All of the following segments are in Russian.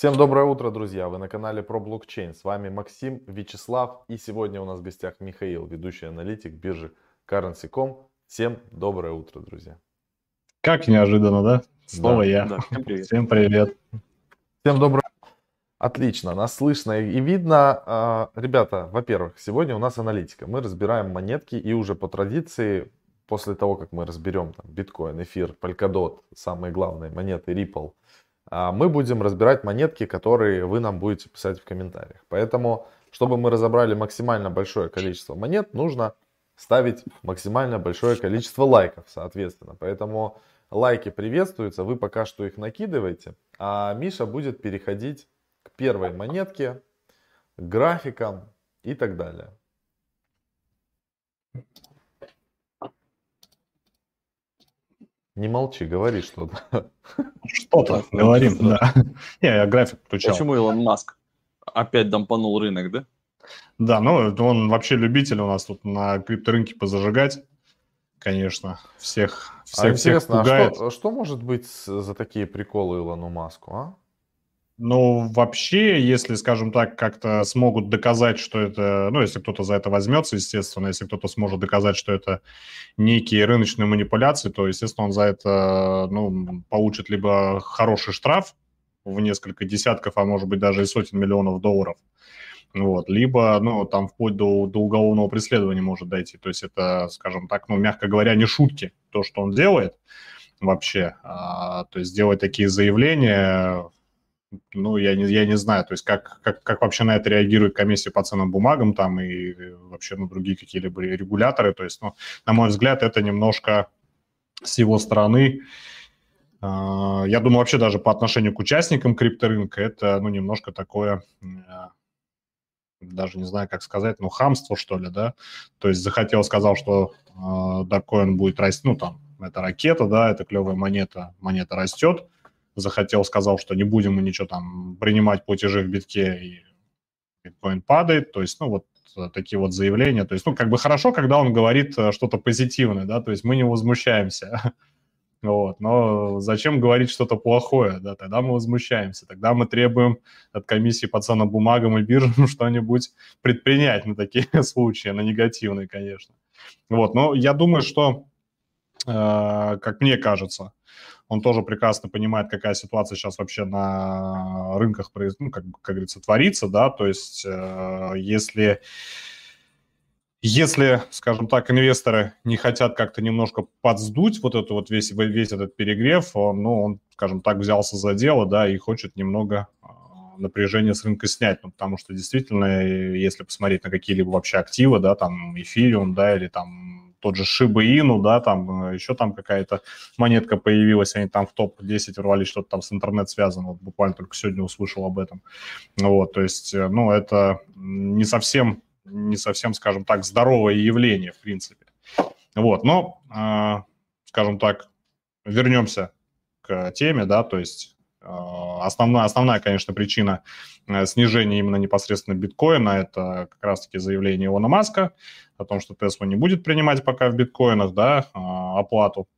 Всем доброе утро, друзья! Вы на канале про блокчейн. С вами Максим, Вячеслав и сегодня у нас в гостях Михаил, ведущий аналитик биржи Currency.com. Всем доброе утро, друзья! Как неожиданно, да? Снова да, я. Да, всем привет. Всем привет. Всем доброе Отлично, нас слышно и видно. А, ребята, во-первых, сегодня у нас аналитика. Мы разбираем монетки и уже по традиции, после того, как мы разберем там, биткоин, эфир, Polkadot, самые главные монеты Ripple, мы будем разбирать монетки, которые вы нам будете писать в комментариях. Поэтому, чтобы мы разобрали максимально большое количество монет, нужно ставить максимально большое количество лайков, соответственно. Поэтому лайки приветствуются, вы пока что их накидываете, а Миша будет переходить к первой монетке, к графикам и так далее. Не молчи, говори что-то. Что-то говорим, да. Не, я график включал. Почему Илон Маск опять дампанул рынок, да? Да, ну он вообще любитель у нас тут на крипторынке позажигать, конечно, всех, всех, а интересно, всех пугает. А что, что может быть за такие приколы Илону Маску, а? Ну, вообще, если, скажем так, как-то смогут доказать, что это, ну, если кто-то за это возьмется, естественно, если кто-то сможет доказать, что это некие рыночные манипуляции, то, естественно, он за это, ну, получит либо хороший штраф в несколько десятков, а может быть даже и сотен миллионов долларов, вот, либо, ну, там вплоть до, до уголовного преследования может дойти. То есть это, скажем так, ну, мягко говоря, не шутки, то, что он делает вообще. А, то есть делать такие заявления ну, я не, я не знаю, то есть как, как, как вообще на это реагирует комиссия по ценным бумагам там и вообще ну, другие какие-либо регуляторы, то есть, ну, на мой взгляд, это немножко с его стороны, э, я думаю, вообще даже по отношению к участникам крипторынка это, ну, немножко такое, э, даже не знаю, как сказать, ну, хамство, что ли, да, то есть захотел, сказал, что э, Darkcoin будет расти, ну, там, это ракета, да, это клевая монета, монета растет, захотел, сказал, что не будем мы ничего там принимать платежи в битке, и биткоин падает. То есть, ну, вот э, такие вот заявления. То есть, ну, как бы хорошо, когда он говорит э, что-то позитивное, да, то есть мы не возмущаемся. Вот. Но зачем говорить что-то плохое? Да? Тогда мы возмущаемся. Тогда мы требуем от комиссии по ценным бумагам и биржам что-нибудь предпринять на такие случаи, на негативные, конечно. Вот. Но я думаю, что, э, как мне кажется, он тоже прекрасно понимает, какая ситуация сейчас вообще на рынках, ну, как, как говорится, творится, да, то есть э, если если, скажем так, инвесторы не хотят как-то немножко подсдуть вот это вот весь, весь этот перегрев, он, ну, он, скажем так, взялся за дело, да, и хочет немного э, напряжение с рынка снять, ну, потому что действительно, если посмотреть на какие-либо вообще активы, да, там, эфириум, да, или там тот же Shiba Inu, да, там э, еще там какая-то монетка появилась, они там в топ-10 ворвались, что-то там с интернет связано, вот буквально только сегодня услышал об этом. Вот, то есть, э, ну, это не совсем, не совсем, скажем так, здоровое явление, в принципе. Вот, но, э, скажем так, вернемся к теме, да, то есть Основная, основная, конечно, причина снижения именно непосредственно биткоина – это как раз-таки заявление Илона Маска о том, что Tesla не будет принимать пока в биткоинах да, а, оплату.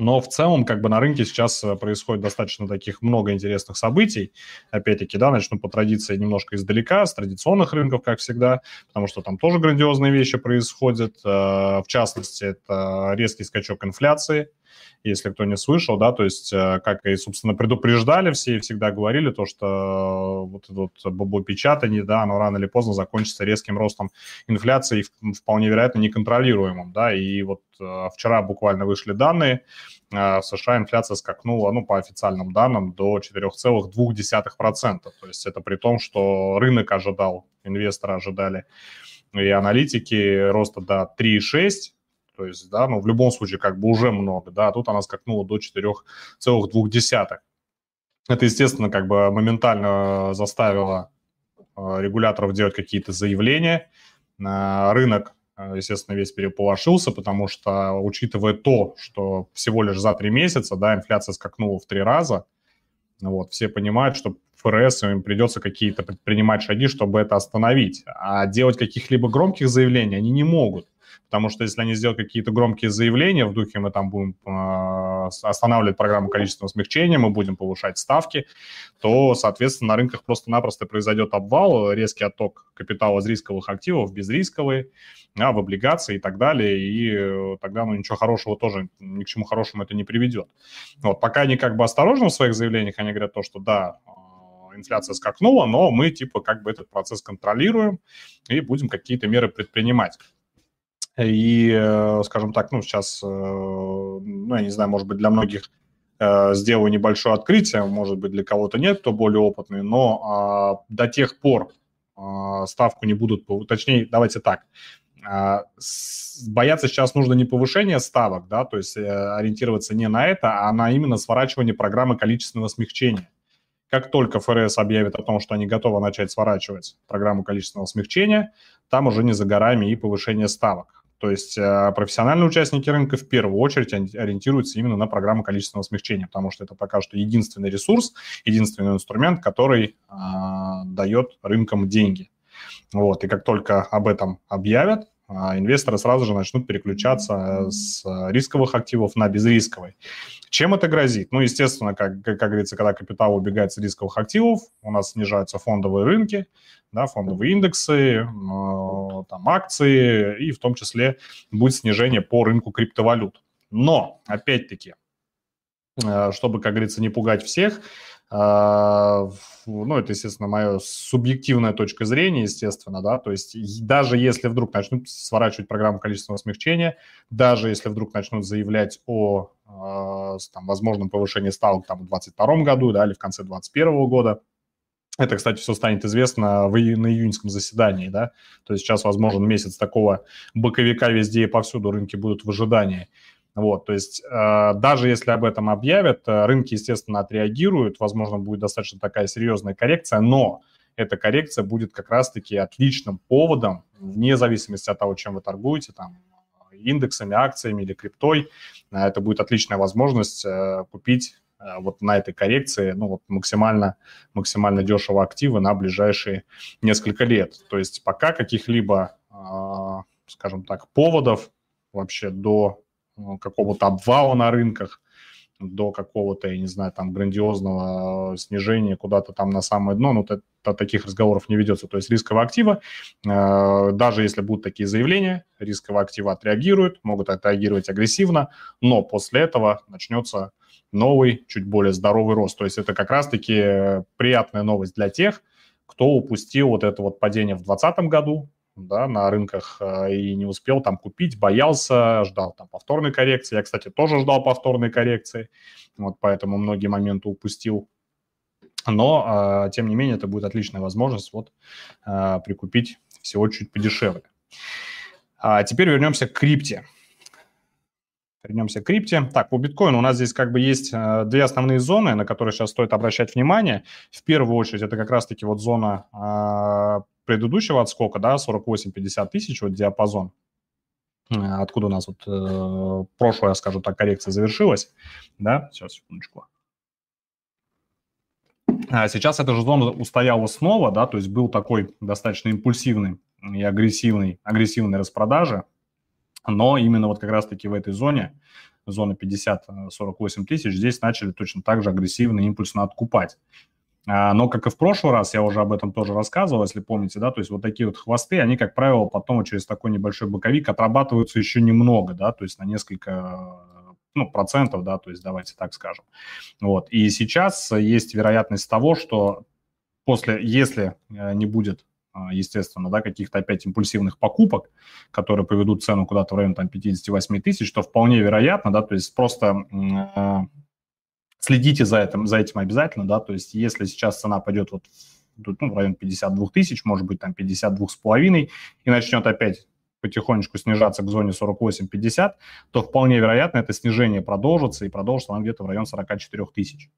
Но в целом, как бы на рынке сейчас э, происходит достаточно таких много интересных событий. Опять-таки, да, начну по традиции немножко издалека, с традиционных рынков, как всегда, потому что там тоже грандиозные вещи происходят. Э, в частности, это резкий скачок инфляции – если кто не слышал, да, то есть, э, как и, собственно, предупреждали все и всегда говорили, то, что вот это вот бобопечатание, да, оно рано или поздно закончится резким ростом инфляции, вполне вероятно, неконтролируемым, да, и вот э, вчера буквально вышли данные, э, в США инфляция скакнула, ну, по официальным данным, до 4,2%, то есть это при том, что рынок ожидал, инвесторы ожидали, и аналитики роста до 3,6%, то есть, да, ну, в любом случае, как бы уже много, да, а тут она скакнула до 4,2. Это, естественно, как бы моментально заставило э, регуляторов делать какие-то заявления. Рынок, э, естественно, весь переполошился, потому что, учитывая то, что всего лишь за три месяца, да, инфляция скакнула в три раза, вот, все понимают, что ФРС им придется какие-то предпринимать шаги, чтобы это остановить. А делать каких-либо громких заявлений они не могут – потому что если они сделают какие-то громкие заявления, в духе мы там будем э, останавливать программу количественного смягчения, мы будем повышать ставки, то, соответственно, на рынках просто-напросто произойдет обвал, резкий отток капитала из рисковых активов в безрисковые, а, в облигации и так далее, и э, тогда ну, ничего хорошего тоже, ни к чему хорошему это не приведет. Вот, пока они как бы осторожны в своих заявлениях, они говорят то, что да, инфляция скакнула, но мы типа как бы этот процесс контролируем и будем какие-то меры предпринимать. И, э, скажем так, ну, сейчас, э, ну, я не знаю, может быть, для многих э, сделаю небольшое открытие, может быть, для кого-то нет, кто более опытный, но до тех пор ставку не будут, точнее, давайте так, бояться сейчас нужно не повышение ставок, да, то есть ориентироваться не на это, а на именно сворачивание программы количественного смягчения как только ФРС объявит о том, что они готовы начать сворачивать программу количественного смягчения, там уже не за горами и повышение ставок. То есть э, профессиональные участники рынка в первую очередь ориентируются именно на программу количественного смягчения, потому что это пока что единственный ресурс, единственный инструмент, который э, дает рынкам деньги. Вот. И как только об этом объявят, а инвесторы сразу же начнут переключаться с рисковых активов на безрисковые. Чем это грозит? Ну, естественно, как, как, говорится, когда капитал убегает с рисковых активов, у нас снижаются фондовые рынки, да, фондовые индексы, э, там, акции, и в том числе будет снижение по рынку криптовалют. Но, опять-таки, э, чтобы, как говорится, не пугать всех, а, ну, это, естественно, моя субъективная точка зрения, естественно, да, то есть даже если вдруг начнут сворачивать программу количественного смягчения, даже если вдруг начнут заявлять о а, там, возможном повышении ставок там, в 2022 году, да, или в конце 2021 года, это, кстати, все станет известно в, на июньском заседании, да, то есть сейчас возможен месяц такого боковика везде и повсюду, рынки будут в ожидании. Вот, то есть э, даже если об этом объявят, э, рынки, естественно, отреагируют, возможно, будет достаточно такая серьезная коррекция, но эта коррекция будет как раз-таки отличным поводом, вне зависимости от того, чем вы торгуете, там, индексами, акциями или криптой, э, это будет отличная возможность э, купить э, вот на этой коррекции ну, вот максимально, максимально дешево активы на ближайшие несколько лет. То есть пока каких-либо, э, скажем так, поводов вообще до какого-то обвала на рынках до какого-то, я не знаю, там грандиозного снижения куда-то там на самое дно, ну, таких разговоров не ведется. То есть рисковые активы, э, даже если будут такие заявления, рисковые активы отреагируют, могут отреагировать агрессивно, но после этого начнется новый, чуть более здоровый рост. То есть это как раз-таки приятная новость для тех, кто упустил вот это вот падение в 2020 году, да, на рынках э, и не успел там купить, боялся, ждал там повторной коррекции. Я, кстати, тоже ждал повторной коррекции, вот поэтому многие моменты упустил. Но, э, тем не менее, это будет отличная возможность вот э, прикупить всего чуть подешевле. А теперь вернемся к крипте. Вернемся к крипте. Так, по биткоину у нас здесь как бы есть две основные зоны, на которые сейчас стоит обращать внимание. В первую очередь это как раз-таки вот зона предыдущего отскока, да, 48-50 тысяч, вот диапазон, э, откуда у нас вот э, прошлая, скажу так, коррекция завершилась, да, сейчас, секундочку. А сейчас эта же зона устояла снова, да, то есть был такой достаточно импульсивный и агрессивный, агрессивной распродажи, но именно вот как раз-таки в этой зоне, зона 50-48 тысяч, здесь начали точно так же агрессивно, импульсно откупать. А, но, как и в прошлый раз, я уже об этом тоже рассказывал, если помните, да, то есть вот такие вот хвосты, они, как правило, потом через такой небольшой боковик отрабатываются еще немного, да, то есть на несколько ну, процентов, да, то есть давайте так скажем. Вот. И сейчас есть вероятность того, что после, если э, не будет а, естественно, да, каких-то опять импульсивных покупок, которые поведут цену куда-то в район там 58 тысяч, что вполне вероятно, да, то есть просто э, следите за этим, за этим обязательно, да, то есть если сейчас цена пойдет вот ну, в район 52 тысяч, может быть, там 52 с половиной, и начнет опять потихонечку снижаться к зоне 48-50, то вполне вероятно это снижение продолжится, и продолжится она где-то в район 44 тысяч.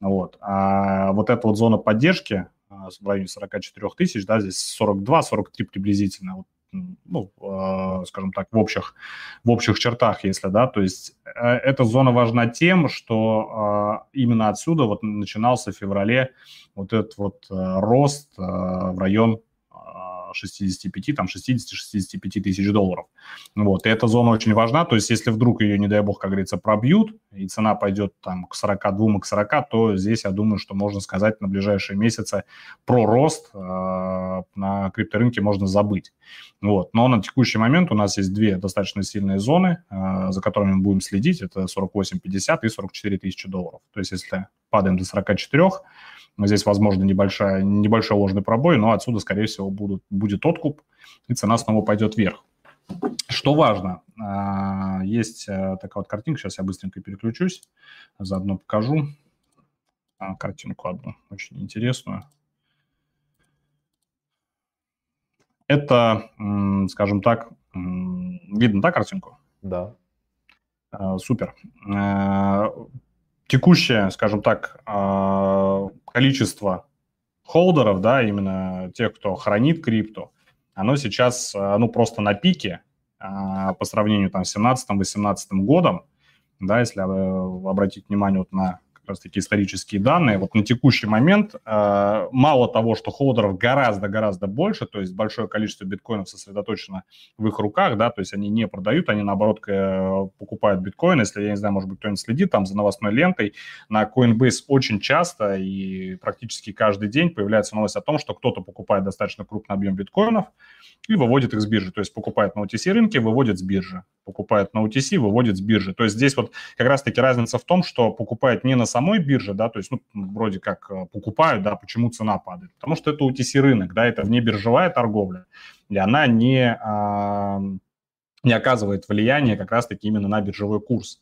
Вот. А вот эта вот зона поддержки, а, в районе 44 тысяч, да, здесь 42-43 приблизительно, вот, ну, э, скажем так, в общих, в общих чертах, если, да, то есть э, эта зона важна тем, что э, именно отсюда вот начинался в феврале вот этот вот э, рост э, в район 65, там 60-65 тысяч долларов. Вот, и эта зона очень важна, то есть если вдруг ее, не дай бог, как говорится, пробьют, и цена пойдет там к 42, к 40, то здесь я думаю, что можно сказать на ближайшие месяцы про рост э, на крипторынке можно забыть. Вот. Но на текущий момент у нас есть две достаточно сильные зоны, э, за которыми мы будем следить, это 48-50 и 44 тысячи долларов. То есть если падаем до 44, Здесь, возможно, небольшая, небольшой ложный пробой, но отсюда, скорее всего, будут, будет откуп, и цена снова пойдет вверх. Что важно, а, есть э, такая вот картинка, сейчас я быстренько переключусь, заодно покажу а, картинку одну, очень интересную. Это, скажем так, видно, да, картинку? Да. А, супер текущее, скажем так, а, количество холдеров, да, именно тех, кто хранит крипту, оно сейчас, а, ну, просто на пике а, по сравнению там с 17-18 годом, да, если обратить внимание вот на как раз-таки исторические данные. Вот на текущий момент э, мало того, что холдеров гораздо-гораздо больше, то есть большое количество биткоинов сосредоточено в их руках, да, то есть они не продают, они наоборот покупают биткоины. Если, я не знаю, может быть, кто-нибудь следит там за новостной лентой, на Coinbase очень часто и практически каждый день появляется новость о том, что кто-то покупает достаточно крупный объем биткоинов, и выводит их с биржи. То есть покупает на OTC рынке, выводит с биржи. Покупает на OTC, выводит с биржи. То есть здесь вот как раз-таки разница в том, что покупает не на самой бирже, да, то есть, ну, вроде как э, покупают, да, почему цена падает? Потому что это OTC рынок, да, это внебиржевая торговля, и она не, а, не оказывает влияния как раз-таки именно на биржевой курс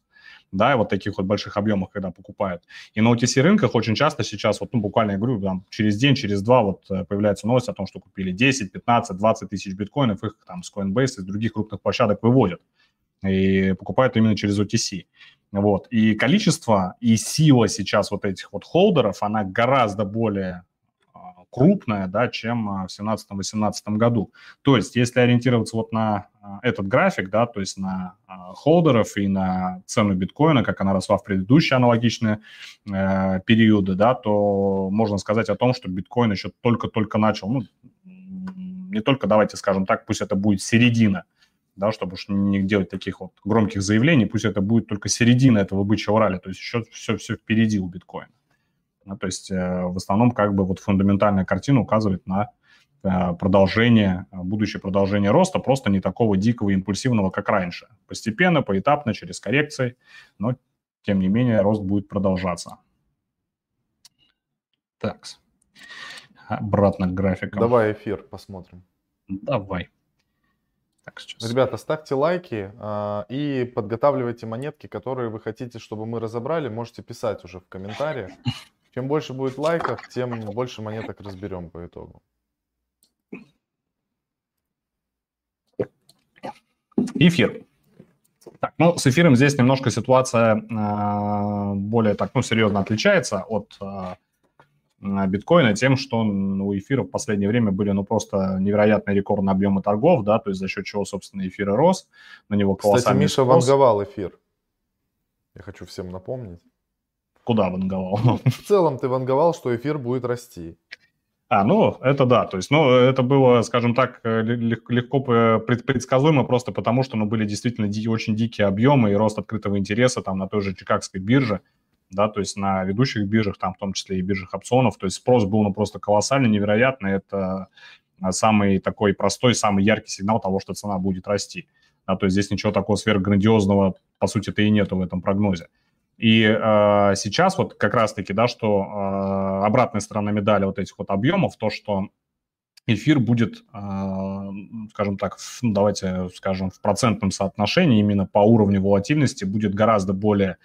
да, вот таких вот больших объемах, когда покупают. И на OTC рынках очень часто сейчас, вот, ну, буквально, я говорю, там, через день, через два вот э, появляется новость о том, что купили 10, 15, 20 тысяч биткоинов, их там с Coinbase, из других крупных площадок выводят и покупают именно через OTC. Вот. И количество и сила сейчас вот этих вот холдеров, она гораздо более крупная, да, чем а, в 2017-2018 году. То есть, если ориентироваться вот на а, этот график, да, то есть на а, холдеров и на цену биткоина, как она росла в предыдущие аналогичные э, периоды, да, то можно сказать о том, что биткоин еще только-только начал, ну, не только, давайте скажем так, пусть это будет середина, да, чтобы уж не делать таких вот громких заявлений, пусть это будет только середина этого бычьего ралли, то есть еще все, все впереди у биткоина. Ну, то есть э, в основном как бы вот фундаментальная картина указывает на э, продолжение, э, будущее продолжение роста, просто не такого дикого импульсивного, как раньше. Постепенно, поэтапно, через коррекции, но тем не менее рост будет продолжаться. Так, обратно к графикам. Давай эфир посмотрим. Давай. Так, сейчас. Ребята, ставьте лайки э, и подготавливайте монетки, которые вы хотите, чтобы мы разобрали. Можете писать уже в комментариях. Чем больше будет лайков, тем больше монеток разберем по итогу. Эфир. Так, ну, с эфиром здесь немножко ситуация э, более так, ну, серьезно отличается от э, биткоина тем, что у эфира в последнее время были, ну, просто невероятные рекордные объемы торгов, да, то есть за счет чего, собственно, эфир и рос, на него колоссальный Кстати, Миша спрос. ванговал эфир. Я хочу всем напомнить. Куда ванговал? В целом ты ванговал, что эфир будет расти. А, ну, это да, то есть, ну, это было, скажем так, э, легко предсказуемо просто потому, что, ну, были действительно ди- очень дикие объемы и рост открытого интереса там на той же Чикагской бирже, да, то есть на ведущих биржах, там в том числе и биржах опционов, то есть спрос был, ну, просто колоссальный, невероятный, это а, самый такой простой, самый яркий сигнал того, что цена будет расти, да, то есть здесь ничего такого сверхграндиозного, по сути-то, и нету в этом прогнозе. И э, сейчас вот как раз-таки, да, что э, обратная сторона медали вот этих вот объемов, то, что эфир будет, э, скажем так, в, ну, давайте скажем, в процентном соотношении именно по уровню волатильности будет гораздо более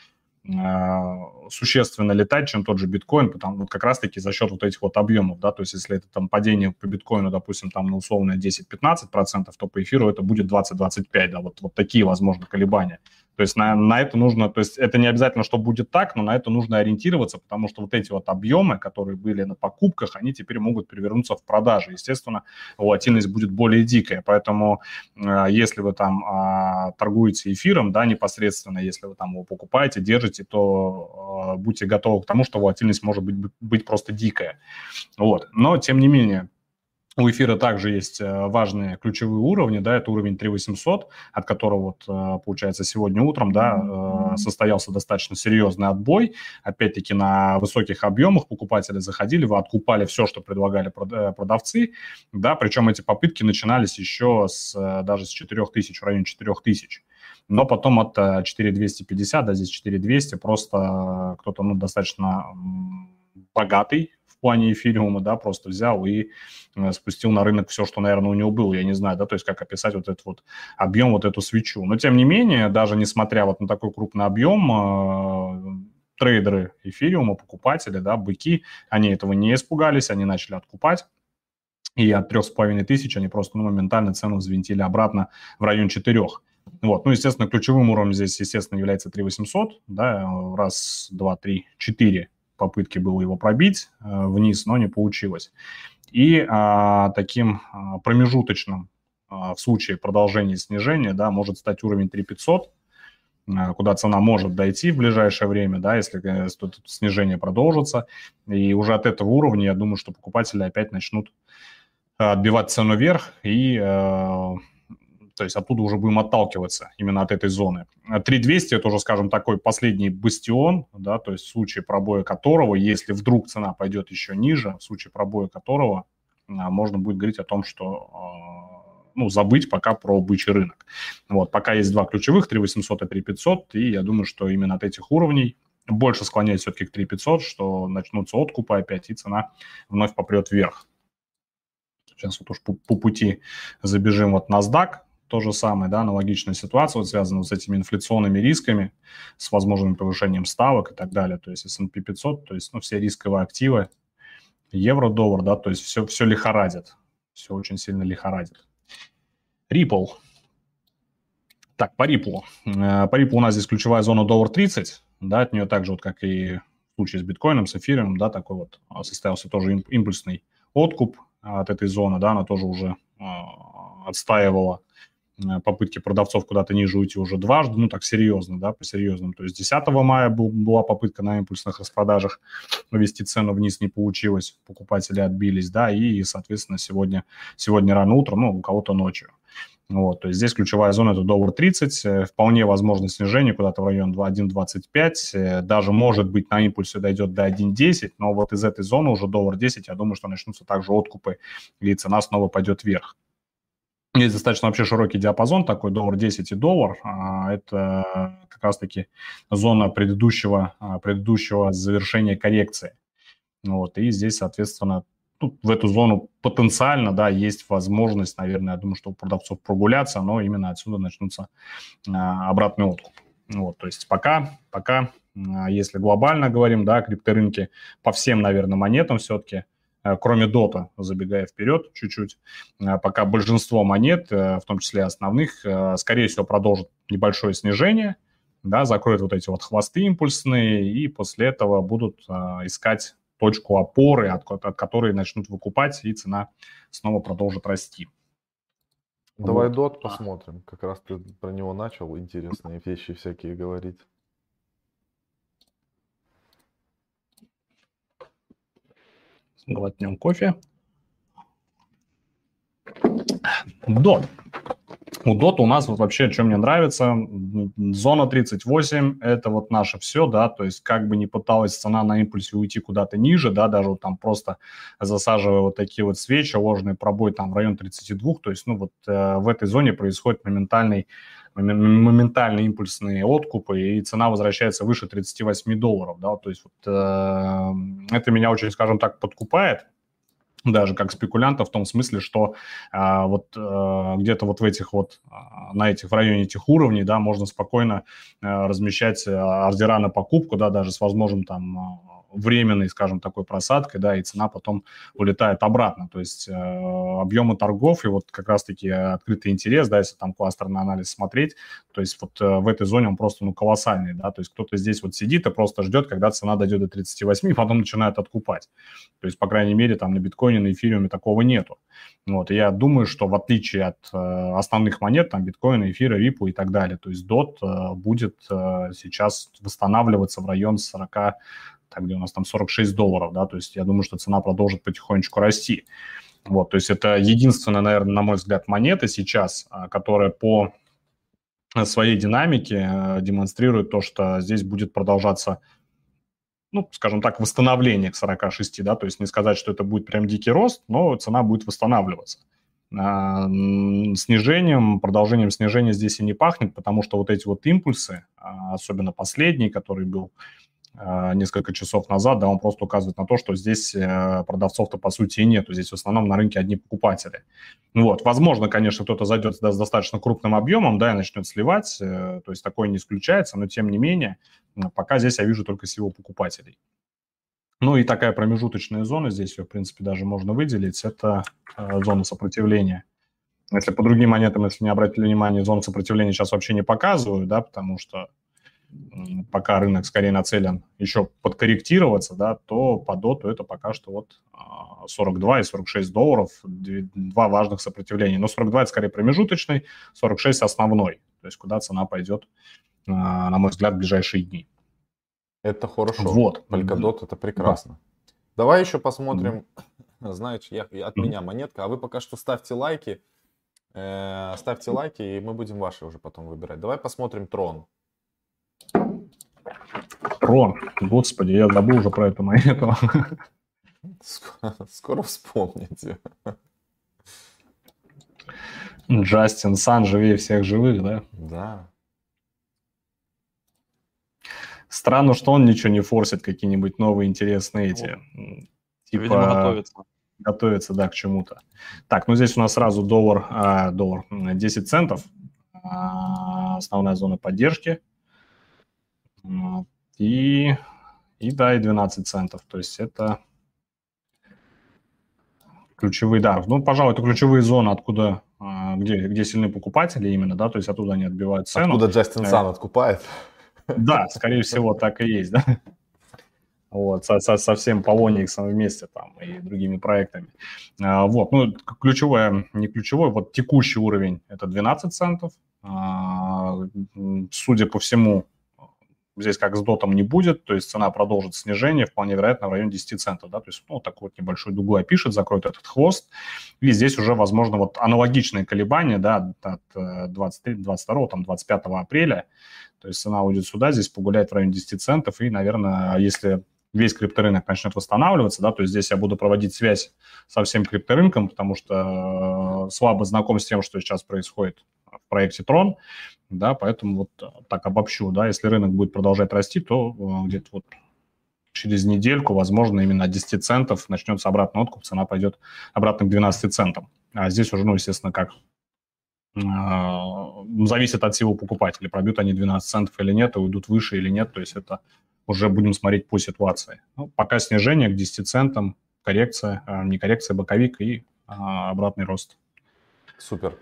существенно летать, чем тот же биткоин, потому вот как раз-таки за счет вот этих вот объемов, да, то есть если это там падение по биткоину, допустим, там на условное 10-15%, то по эфиру это будет 20-25, да, вот, вот такие, возможно, колебания. То есть на, на это нужно, то есть это не обязательно, что будет так, но на это нужно ориентироваться, потому что вот эти вот объемы, которые были на покупках, они теперь могут перевернуться в продаже. Естественно, волатильность будет более дикая. Поэтому э, если вы там э, торгуете эфиром, да, непосредственно, если вы там его покупаете, держите, то э, будьте готовы к тому, что волатильность может быть, быть просто дикая. Вот. Но, тем не менее, у эфира также есть э, важные ключевые уровни, да, это уровень 3800, от которого вот, э, получается, сегодня утром, да, э, состоялся достаточно серьезный отбой. Опять-таки на высоких объемах покупатели заходили, вы откупали все, что предлагали продавцы, да, причем эти попытки начинались еще с, даже с 4000, в районе 4000 но потом от 4250, да, здесь 4200, просто кто-то, ну, достаточно богатый в плане эфириума, да, просто взял и э, спустил на рынок все, что, наверное, у него было. Я не знаю, да, то есть как описать вот этот вот объем, вот эту свечу. Но, тем не менее, даже несмотря вот на такой крупный объем, э, трейдеры эфириума, покупатели, да, быки, они этого не испугались, они начали откупать. И от трех с половиной тысяч они просто ну, моментально цену взвинтили обратно в район четырех. Вот. Ну, естественно, ключевым уровнем здесь, естественно, является 3800, да, раз, два, три, четыре попытки было его пробить э, вниз, но не получилось. И а, таким а, промежуточным а, в случае продолжения снижения да, может стать уровень 3500, а, куда цена может дойти в ближайшее время, да, если э, снижение продолжится. И уже от этого уровня, я думаю, что покупатели опять начнут отбивать цену вверх и э, то есть оттуда уже будем отталкиваться именно от этой зоны. 3200 это уже, скажем, такой последний бастион, да, то есть в случае пробоя которого, если вдруг цена пойдет еще ниже, в случае пробоя которого а, можно будет говорить о том, что а, ну, забыть пока про бычий рынок. Вот, пока есть два ключевых, 3800 и 3500, и я думаю, что именно от этих уровней больше склоняет все-таки к 3500, что начнутся откупы опять, и цена вновь попрет вверх. Сейчас вот уж по, по пути забежим вот NASDAQ, то же самое, да, аналогичная ситуация, вот связана с этими инфляционными рисками, с возможным повышением ставок и так далее. То есть S&P 500, то есть ну, все рисковые активы, евро-доллар, да, то есть все, все лихорадит, все очень сильно лихорадит. Ripple. Так, по Ripple. Э, по Ripple у нас здесь ключевая зона доллар 30, да, от нее также, вот как и в случае с биткоином, с эфиром, да, такой вот а, состоялся тоже импульсный откуп от этой зоны, да, она тоже уже э, отстаивала Э, попытки продавцов куда-то ниже уйти уже дважды, ну так серьезно, да, по-серьезному. То есть 10 мая был, была попытка на импульсных распродажах ввести цену вниз, не получилось, покупатели отбились, да, и, соответственно, сегодня, сегодня рано утром, ну, у кого-то ночью. Вот, то есть здесь ключевая зона это доллар 30, э, вполне возможно снижение куда-то в район 1.25, э, даже может быть на импульсе дойдет до 1.10, но вот из этой зоны уже доллар 10, я думаю, что начнутся также откупы, и цена снова пойдет вверх. Есть достаточно вообще широкий диапазон, такой доллар 10 и доллар. А, это как раз-таки зона предыдущего, а, предыдущего завершения коррекции. Вот, и здесь, соответственно, тут в эту зону потенциально, да, есть возможность, наверное, я думаю, что у продавцов прогуляться, но именно отсюда начнутся а, обратный откуп. Вот, то есть пока, пока, если глобально говорим, да, крипторынки по всем, наверное, монетам все-таки – кроме дота, забегая вперед чуть-чуть, э, пока большинство монет, э, в том числе основных, скорее всего, продолжат небольшое снижение, да, закроют вот эти вот хвосты импульсные, и после этого будут искать точку опоры, от, от которой начнут выкупать, и цена снова продолжит расти. Давай вот. дот посмотрим. Как раз ты про него начал интересные вещи всякие говорить. Глотнем кофе. Дот. У Dot у нас вот вообще, что мне нравится, зона 38 – это вот наше все, да, то есть как бы не пыталась цена на импульсе уйти куда-то ниже, да, даже вот там просто засаживая вот такие вот свечи, ложный пробой там в район 32, то есть, ну, вот э, в этой зоне происходит моментальный моментальные импульсные откупы, и цена возвращается выше 38 долларов, да, то есть вот, э, это меня очень, скажем так, подкупает, даже как спекулянта в том смысле, что а, вот а, где-то вот в этих вот, а, на этих, в районе этих уровней, да, можно спокойно а, размещать ордера на покупку, да, даже с возможным там временной, скажем, такой просадкой, да, и цена потом улетает обратно. То есть э, объемы торгов и вот как раз-таки открытый интерес, да, если там кластерный анализ смотреть, то есть вот э, в этой зоне он просто, ну, колоссальный, да, то есть кто-то здесь вот сидит и просто ждет, когда цена дойдет до 38, и потом начинает откупать. То есть, по крайней мере, там на биткоине, на эфириуме такого нету. Вот, и я думаю, что в отличие от э, основных монет, там биткоина, эфира, рипу и так далее, то есть DOT э, будет э, сейчас восстанавливаться в район 40 так, где у нас там 46 долларов, да, то есть я думаю, что цена продолжит потихонечку расти. Вот, то есть это единственная, наверное, на мой взгляд, монета сейчас, а, которая по своей динамике э, демонстрирует то, что здесь будет продолжаться ну, скажем так, восстановление к 46, да, то есть не сказать, что это будет прям дикий рост, но цена будет восстанавливаться. А, снижением, продолжением снижения здесь и не пахнет, потому что вот эти вот импульсы, а, особенно последний, который был несколько часов назад, да, он просто указывает на то, что здесь э, продавцов-то по сути и нету, здесь в основном на рынке одни покупатели. Ну вот, возможно, конечно, кто-то зайдет с достаточно крупным объемом, да, и начнет сливать, э, то есть такое не исключается, но тем не менее, пока здесь я вижу только всего покупателей. Ну и такая промежуточная зона, здесь ее, в принципе, даже можно выделить, это э, зона сопротивления. Если по другим монетам, если не обратили внимание, зону сопротивления сейчас вообще не показываю, да, потому что пока рынок скорее нацелен еще подкорректироваться, да, то по доту это пока что вот 42 а, и 46 долларов, два важных сопротивления. Но 42 это скорее промежуточный, 46 основной, то есть куда цена пойдет, а, на мой взгляд, в ближайшие дни. Это хорошо. Вот. Polkadot это прекрасно. Да. Давай еще посмотрим, mm-hmm. знаешь, я, от меня монетка, а вы пока что ставьте лайки, э, ставьте лайки, и мы будем ваши уже потом выбирать. Давай посмотрим Трон. Трон. Господи, я забыл уже про эту монету. Скоро, скоро вспомните. Джастин Сан живее всех живых, да? Да. Странно, что он ничего не форсит, какие-нибудь новые интересные эти. Типа... Видимо, готовится. Готовится, да, к чему-то. Так, ну здесь у нас сразу доллар, а, доллар 10 центов. А, основная зона поддержки. И, и да, и 12 центов. То есть это ключевые, да, ну, пожалуй, это ключевые зоны, откуда, а, где, где сильны покупатели именно, да, то есть оттуда они отбивают цену. Откуда Джастин Сан э, откупает. Да, скорее всего, так и есть, да. Вот, со, со, со всем Полониксом вместе там и другими проектами. А, вот, ну, ключевое, не ключевой, вот текущий уровень это 12 центов. А, судя по всему, здесь как с дотом не будет, то есть цена продолжит снижение, вполне вероятно, в районе 10 центов, да, то есть, ну, такой вот небольшой дугой опишет, закроет этот хвост, и здесь уже, возможно, вот аналогичные колебания, да, от 23, 22, там, 25 апреля, то есть цена уйдет сюда, здесь погуляет в районе 10 центов, и, наверное, если весь крипторынок начнет восстанавливаться, да, то есть здесь я буду проводить связь со всем крипторынком, потому что э, слабо знаком с тем, что сейчас происходит в проекте Tron, да, поэтому вот э, так обобщу, да, если рынок будет продолжать расти, то э, где-то вот через недельку, возможно, именно от 10 центов начнется обратный откуп, цена пойдет обратно к 12 центам. А здесь уже, ну, естественно, как э, зависит от всего покупателя, пробьют они 12 центов или нет, и уйдут выше или нет, то есть это уже будем смотреть по ситуации. Ну, пока снижение к 10 центам, коррекция, не коррекция, боковик и обратный рост. Супер.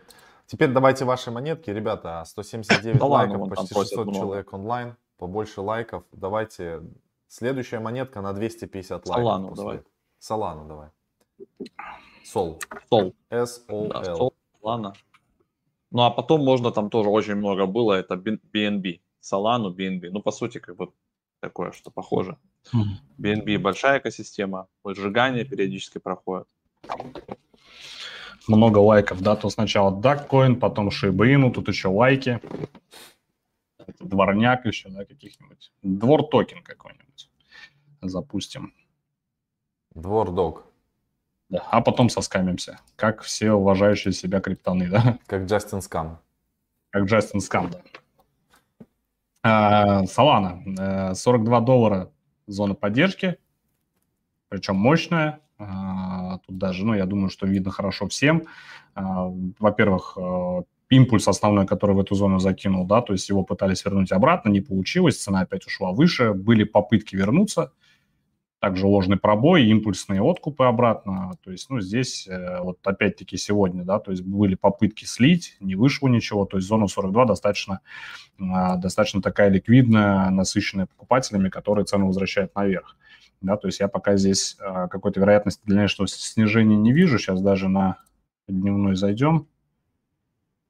Теперь давайте ваши монетки, ребята. 179 да лайков, ладно, почти 600 много. человек онлайн. Побольше лайков. Давайте. Следующая монетка на 250 лайков. Солану давай. Солану давай. Сол. Сол. S-O-L. Да, Сол. Солана. Ну, а потом можно, там тоже очень много было, это BNB. Солану, BNB. Ну, по сути, как бы такое, что похоже. BNB большая экосистема, сжигание периодически проходит много лайков, да, то сначала Duckcoin, потом Shiba тут еще лайки, дворняк еще, да, каких-нибудь, двор токен какой-нибудь запустим. Двор дог. Да, а потом соскамимся, как все уважающие себя криптоны, да. Как Джастин Скам. Как Джастин Скам, да. А, Solana, 42 э, доллара зона поддержки, причем мощная, тут даже, ну, я думаю, что видно хорошо всем. А, во-первых, э, импульс основной, который в эту зону закинул, да, то есть его пытались вернуть обратно, не получилось, цена опять ушла выше, были попытки вернуться, также ложный пробой, импульсные откупы обратно, то есть, ну, здесь э, вот опять-таки сегодня, да, то есть были попытки слить, не вышло ничего, то есть зона 42 достаточно, а, достаточно такая ликвидная, насыщенная покупателями, которые цену возвращают наверх да, то есть я пока здесь а, какой-то вероятности что снижения не вижу, сейчас даже на дневной зайдем.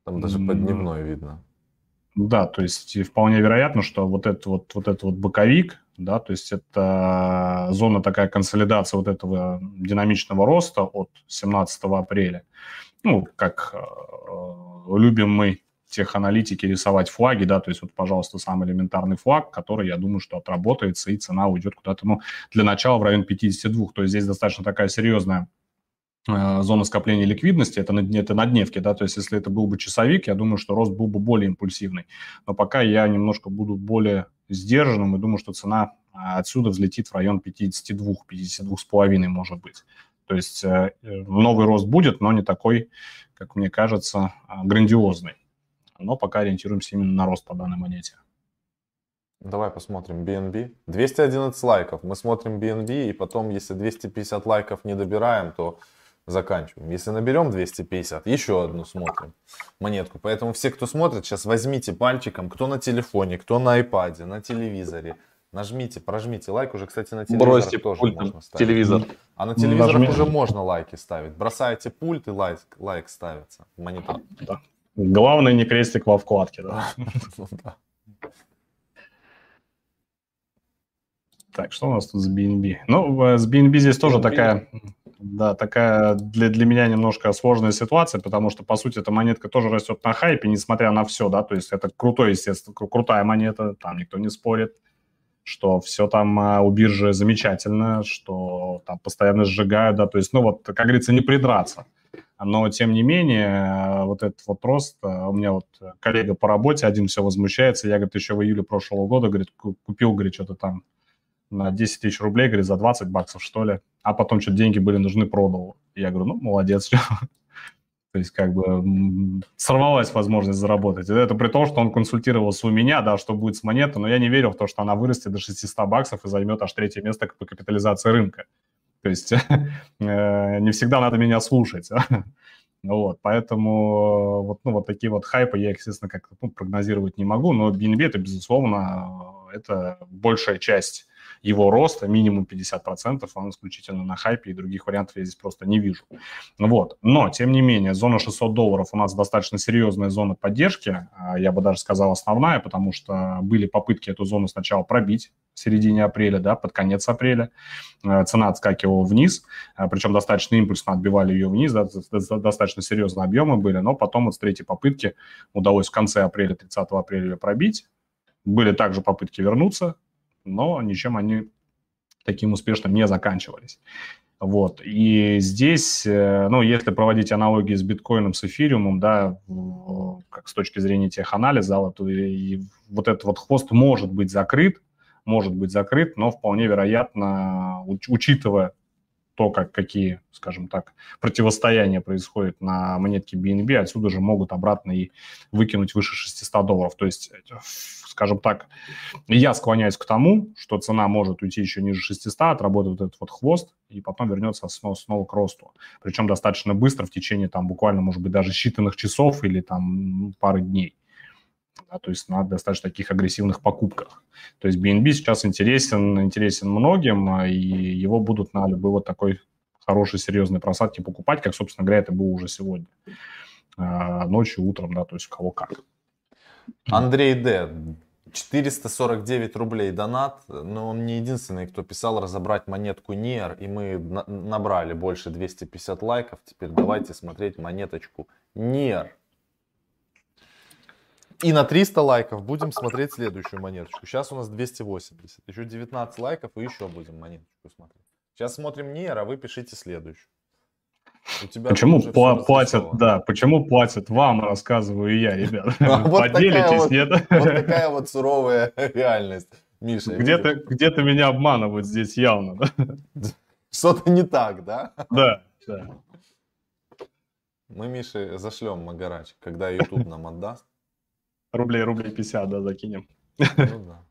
Там даже по дневной видно. Да, то есть вполне вероятно, что вот этот вот, вот этот вот боковик, да, то есть это зона такая консолидация вот этого динамичного роста от 17 апреля. Ну, как э, любим мы тех аналитики рисовать флаги, да, то есть вот, пожалуйста, самый элементарный флаг, который, я думаю, что отработается, и цена уйдет куда-то, ну, для начала в район 52, то есть здесь достаточно такая серьезная э, зона скопления ликвидности, это на, это на дневке, да, то есть если это был бы часовик, я думаю, что рост был бы более импульсивный, но пока я немножко буду более сдержанным и думаю, что цена а, отсюда взлетит в район 52, 52,5 может быть. То есть э, новый рост будет, но не такой, как мне кажется, грандиозный но пока ориентируемся именно на рост по данной монете. Давай посмотрим BNB. 211 лайков. Мы смотрим BNB, и потом, если 250 лайков не добираем, то заканчиваем. Если наберем 250, еще одну смотрим монетку. Поэтому все, кто смотрит, сейчас возьмите пальчиком, кто на телефоне, кто на iPad, на телевизоре. Нажмите, прожмите лайк. Уже, кстати, на телевизор Бросьте тоже пульт можно ставить. телевизор. А на телевизорах уже можно лайки ставить. Бросаете пульт и лайк, лайк ставится монитор. Да. Главное не крестик во вкладке, да. Так, что у нас тут с BNB? Ну, э, с BNB здесь тоже такая, да, такая для, для меня немножко сложная ситуация, потому что, по сути, эта монетка тоже растет на хайпе, несмотря на все, да, то есть это крутой, естественно, крутая монета, там никто не спорит, что все там а, у биржи замечательно, что там постоянно сжигают, да, то есть, ну вот, как говорится, не придраться но тем не менее э, вот этот вот рост, э, у меня вот коллега по работе один все возмущается, я, говорит, еще в июле прошлого года, говорит, купил, говорит, что-то там на 10 тысяч рублей, говорит, за 20 баксов, что ли, а потом что-то деньги были нужны, продал. Я говорю, ну, молодец, То есть как бы сорвалась возможность заработать. Это при том, что он консультировался у меня, да, что будет с монетой, но я не верил в то, что она вырастет до 600 баксов и займет аж третье место по капитализации рынка. То есть э, не всегда надо меня слушать. Вот, поэтому вот, ну, вот такие вот хайпы я, естественно, как-то ну, прогнозировать не могу, но BNB это, безусловно, это большая часть его роста, минимум 50%, он исключительно на хайпе, и других вариантов я здесь просто не вижу. Вот. Но, тем не менее, зона 600 долларов у нас достаточно серьезная зона поддержки, а, я бы даже сказал основная, потому что были попытки эту зону сначала пробить в середине апреля, да, под конец апреля. А, цена отскакивала вниз, а, причем достаточно импульсно отбивали ее вниз, да, достаточно серьезные объемы были, но потом вот с третьей попытки удалось в конце апреля, 30 апреля пробить. Были также попытки вернуться, но ничем они таким успешным не заканчивались. Вот. И здесь, э, ну, если проводить аналогии с биткоином, с эфириумом, да, как с точки зрения теханализа, то и вот этот вот хвост может быть закрыт, может быть закрыт, но вполне вероятно, учитывая то, как, какие, скажем так, противостояния происходят на монетке BNB, отсюда же могут обратно и выкинуть выше 600 долларов. То есть, скажем так, я склоняюсь к тому, что цена может уйти еще ниже 600, отработать вот этот вот хвост, и потом вернется снова, снова к росту. Причем достаточно быстро, в течение там буквально, может быть, даже считанных часов или там пары дней да, то есть на достаточно таких агрессивных покупках. То есть BNB сейчас интересен, интересен многим, а, и его будут на любой вот такой хорошей, серьезной просадке покупать, как, собственно говоря, это было уже сегодня. А, ночью, утром, да, то есть у кого как. Андрей Д. 449 рублей донат, но он не единственный, кто писал разобрать монетку НИР, и мы набрали больше 250 лайков. Теперь давайте смотреть монеточку НИР. И на 300 лайков будем смотреть следующую монеточку. Сейчас у нас 280. Еще 19 лайков и еще будем монеточку смотреть. Сейчас смотрим Нейр, а вы пишите следующую. У тебя почему пла- платят, да, почему платят вам, рассказываю я, ребят. Вот Поделитесь, нет? Вот такая вот суровая реальность, Миша. Где-то где меня обманывают здесь явно? Что-то не так, да? Да, да. Мы Мише зашлем Магарач, когда YouTube нам отдаст рублей, рублей 50, да, закинем. Ну, да.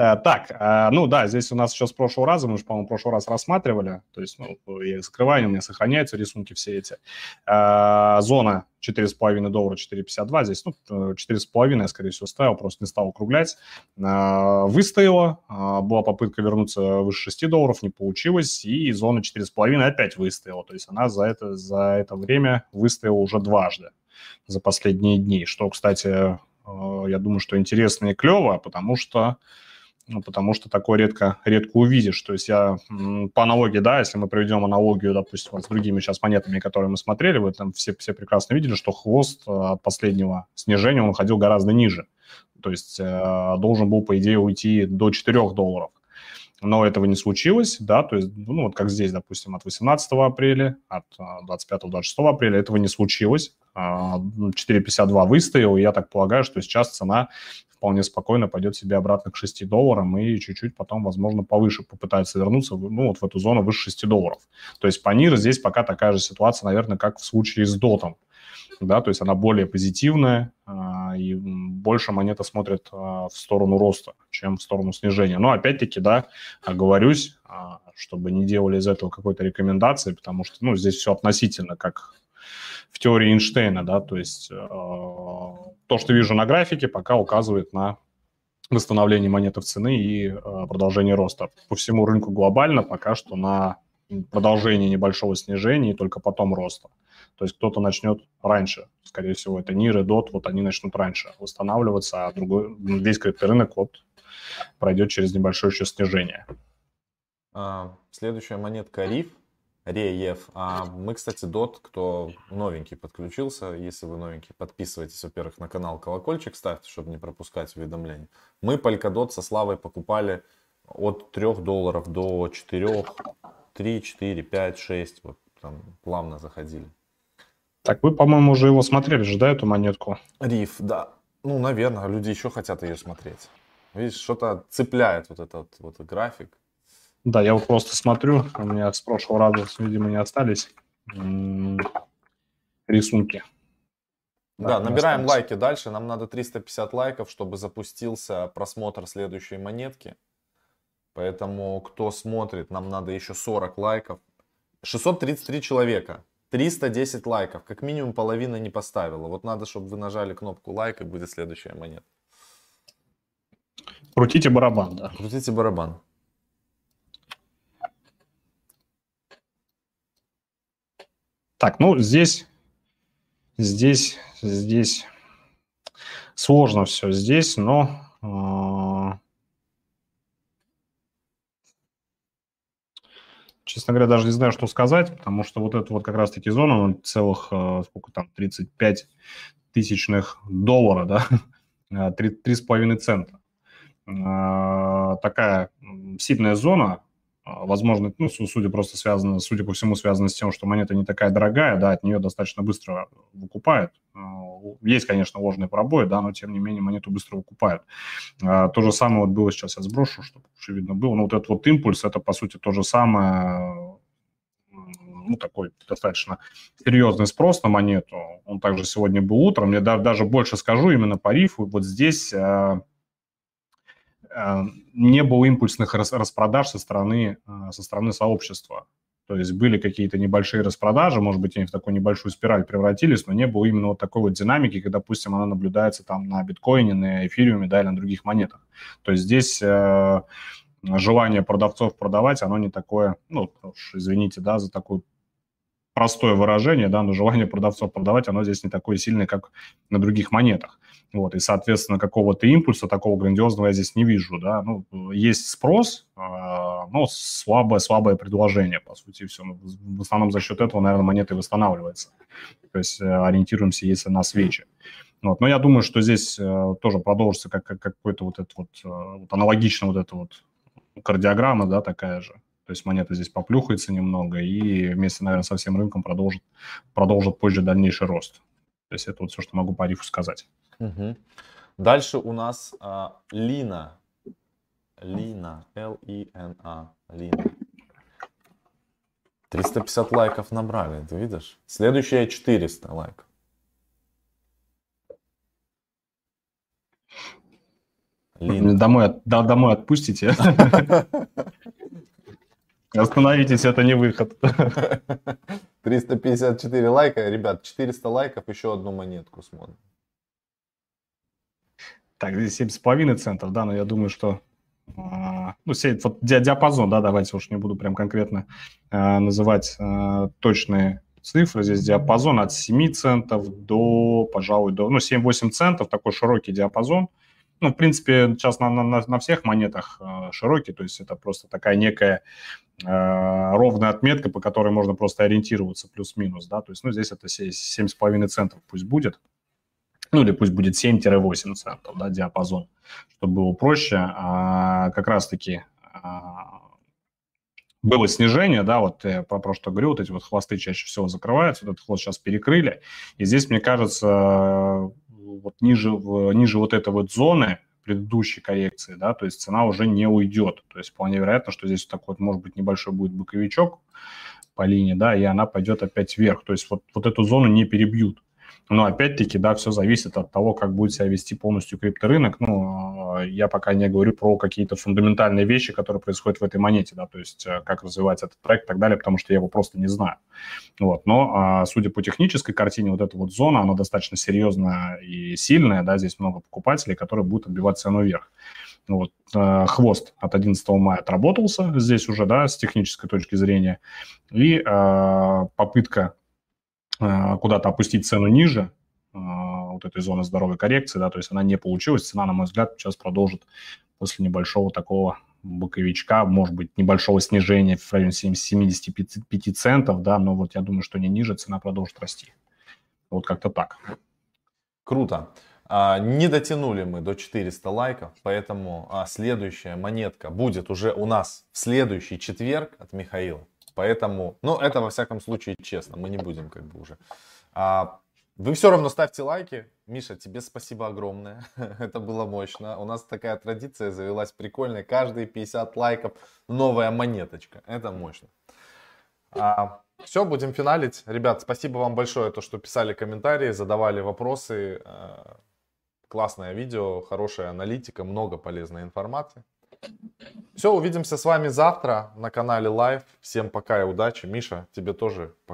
Э, так, э, ну да, здесь у нас еще с прошлого раза, мы же, по-моему, в прошлый раз рассматривали, то есть ну, я их закрываю, у меня сохраняются рисунки все эти. Э, зона 4,5 доллара, 4,52, здесь ну, 4,5 я, скорее всего, ставил, просто не стал округлять. Выстояла, была попытка вернуться выше 6 долларов, не получилось, и зона 4,5 опять выстояла, то есть она за это, за это время выстояла уже дважды за последние дни, что, кстати, я думаю, что интересно и клево, потому что ну, потому что такое редко, редко увидишь. То есть я по аналогии, да, если мы проведем аналогию, допустим, вот с другими сейчас монетами, которые мы смотрели, вы там все, все прекрасно видели, что хвост от последнего снижения, он уходил гораздо ниже. То есть э, должен был, по идее, уйти до 4 долларов но этого не случилось, да, то есть, ну, вот как здесь, допустим, от 18 апреля, от 25-26 а, апреля этого не случилось, 4,52 а, выстоял, и я так полагаю, что сейчас цена вполне спокойно пойдет себе обратно к 6 долларам и чуть-чуть потом, возможно, повыше попытается вернуться, ну, вот в эту зону выше 6 долларов. То есть по НИР здесь пока такая же ситуация, наверное, как в случае с дотом да, то есть она более позитивная, а, и больше монета смотрит а, в сторону роста, чем в сторону снижения. Но опять-таки, да, говорюсь, а, чтобы не делали из этого какой-то рекомендации, потому что, ну, здесь все относительно, как в теории Эйнштейна, да, то есть то, что вижу на графике, пока указывает на восстановление монеты в цены и продолжение роста. По всему рынку глобально пока что на продолжение небольшого снижения и только потом роста. То есть кто-то начнет раньше, скорее всего, это NIR и DOT, вот они начнут раньше восстанавливаться, а другой, весь рынок вот пройдет через небольшое еще снижение. А, следующая монетка RIF, Реев. А мы, кстати, DOT, кто новенький подключился, если вы новенький, подписывайтесь, во-первых, на канал, колокольчик ставьте, чтобы не пропускать уведомления. Мы Polkadot со Славой покупали от 3 долларов до 4, 3, 4, 5, 6, вот там плавно заходили. Так, вы, по-моему, уже его смотрели же, да, эту монетку? Риф, да. Ну, наверное, люди еще хотят ее смотреть. Видишь, что-то цепляет вот этот вот график. Да, я вот просто смотрю, у меня с прошлого раза, видимо, не остались рисунки. Да, да набираем остались. лайки дальше. Нам надо 350 лайков, чтобы запустился просмотр следующей монетки. Поэтому, кто смотрит, нам надо еще 40 лайков. 633 человека. 310 лайков. Как минимум половина не поставила. Вот надо, чтобы вы нажали кнопку лайк, и будет следующая монета. Крутите барабан, да. Крутите барабан. Так, ну здесь, здесь, здесь сложно все здесь, но а, честно говоря, даже не знаю, что сказать, потому что вот эту вот как раз-таки зону, целых, э, сколько там, 35 тысячных доллара, да, 3,5 цента. Э, такая сильная зона, а, возможно, ну, судя просто связано, судя по всему, связано с тем, что монета не такая дорогая, да, от нее достаточно быстро выкупают. А, есть, конечно, ложные пробои, да, но тем не менее монету быстро выкупают. А, то же самое вот было сейчас, я сброшу, чтобы лучше видно было. Ну, вот этот вот импульс, это, по сути, то же самое, ну, такой достаточно серьезный спрос на монету. Он также сегодня был утром. Я даже больше скажу именно по рифу. Вот здесь Э, не было импульсных распродаж со стороны, э, со стороны сообщества. То есть были какие-то небольшие распродажи, может быть, они в такую небольшую спираль превратились, но не было именно вот такой вот динамики, когда, допустим, она наблюдается там на биткоине, на эфириуме, да, или на других монетах. То есть здесь э, желание продавцов продавать, оно не такое, ну, уж извините, да, за такую простое выражение, да, но желание продавцов продавать, оно здесь не такое сильное, как на других монетах. Вот, и, соответственно, какого-то импульса такого грандиозного я здесь не вижу, да. Ну, есть спрос, а, но слабое, слабое предложение, по сути, все. Ну, в основном за счет этого, наверное, монета и восстанавливается. То есть э, ориентируемся, если на свечи. Вот. Но я думаю, что здесь э, тоже продолжится как, как какой-то вот это вот, э, вот аналогично вот это вот кардиограмма, да, такая же. То есть монета здесь поплюхается немного и вместе, наверное, со всем рынком продолжит, продолжит позже дальнейший рост. То есть это вот все, что могу по рифу сказать. Угу. Дальше у нас а, Лина. Лина. Л-И-Н-А. Лина. 350 лайков набрали, ты видишь? Следующая 400 лайков. Лина. Домой, да, домой отпустите. Остановитесь, это не выход. 354 лайка. Ребят, 400 лайков, еще одну монетку смотрим. Так, здесь 7,5 центов, да, но я думаю, что а, ну, вот диапазон, да, давайте уж не буду прям конкретно э, называть э, точные цифры. Здесь диапазон от 7 центов до, пожалуй, до, ну, 7-8 центов, такой широкий диапазон. Ну, в принципе, сейчас на, на, на всех монетах э, широкий, то есть это просто такая некая э, ровная отметка, по которой можно просто ориентироваться плюс-минус, да, то есть, ну, здесь это 7,5 центов пусть будет, ну, или пусть будет 7-8 центов, да, диапазон, чтобы было проще. А, как раз-таки а, было снижение, да, вот я про, что говорю, вот эти вот хвосты чаще всего закрываются, вот этот хвост сейчас перекрыли, и здесь, мне кажется, вот ниже, ниже вот этой вот зоны предыдущей коррекции, да, то есть цена уже не уйдет. То есть вполне вероятно, что здесь такой вот, может быть, небольшой будет боковичок по линии, да, и она пойдет опять вверх. То есть вот, вот эту зону не перебьют. Но опять-таки, да, все зависит от того, как будет себя вести полностью крипторынок. Ну, я пока не говорю про какие-то фундаментальные вещи, которые происходят в этой монете, да, то есть э, как развивать этот проект и так далее, потому что я его просто не знаю. Вот, но а, судя по технической картине, вот эта вот зона, она достаточно серьезная и сильная, да, здесь много покупателей, которые будут отбивать цену вверх. Вот, э, хвост от 11 мая отработался здесь уже, да, с технической точки зрения, и э, попытка куда-то опустить цену ниже вот этой зоны здоровой коррекции, да, то есть она не получилась, цена, на мой взгляд, сейчас продолжит после небольшого такого боковичка, может быть, небольшого снижения в районе 75 центов, да, но вот я думаю, что не ниже, цена продолжит расти. Вот как-то так. Круто. А, не дотянули мы до 400 лайков, поэтому а, следующая монетка будет уже у нас в следующий четверг от Михаила. Поэтому, ну, это во всяком случае честно, мы не будем как бы уже. А, вы все равно ставьте лайки. Миша, тебе спасибо огромное. это было мощно. У нас такая традиция завелась прикольная. Каждые 50 лайков новая монеточка. Это мощно. А, все, будем финалить. Ребят, спасибо вам большое, то, что писали комментарии, задавали вопросы. А, классное видео, хорошая аналитика, много полезной информации. Все, увидимся с вами завтра на канале Live. Всем пока и удачи. Миша, тебе тоже пока.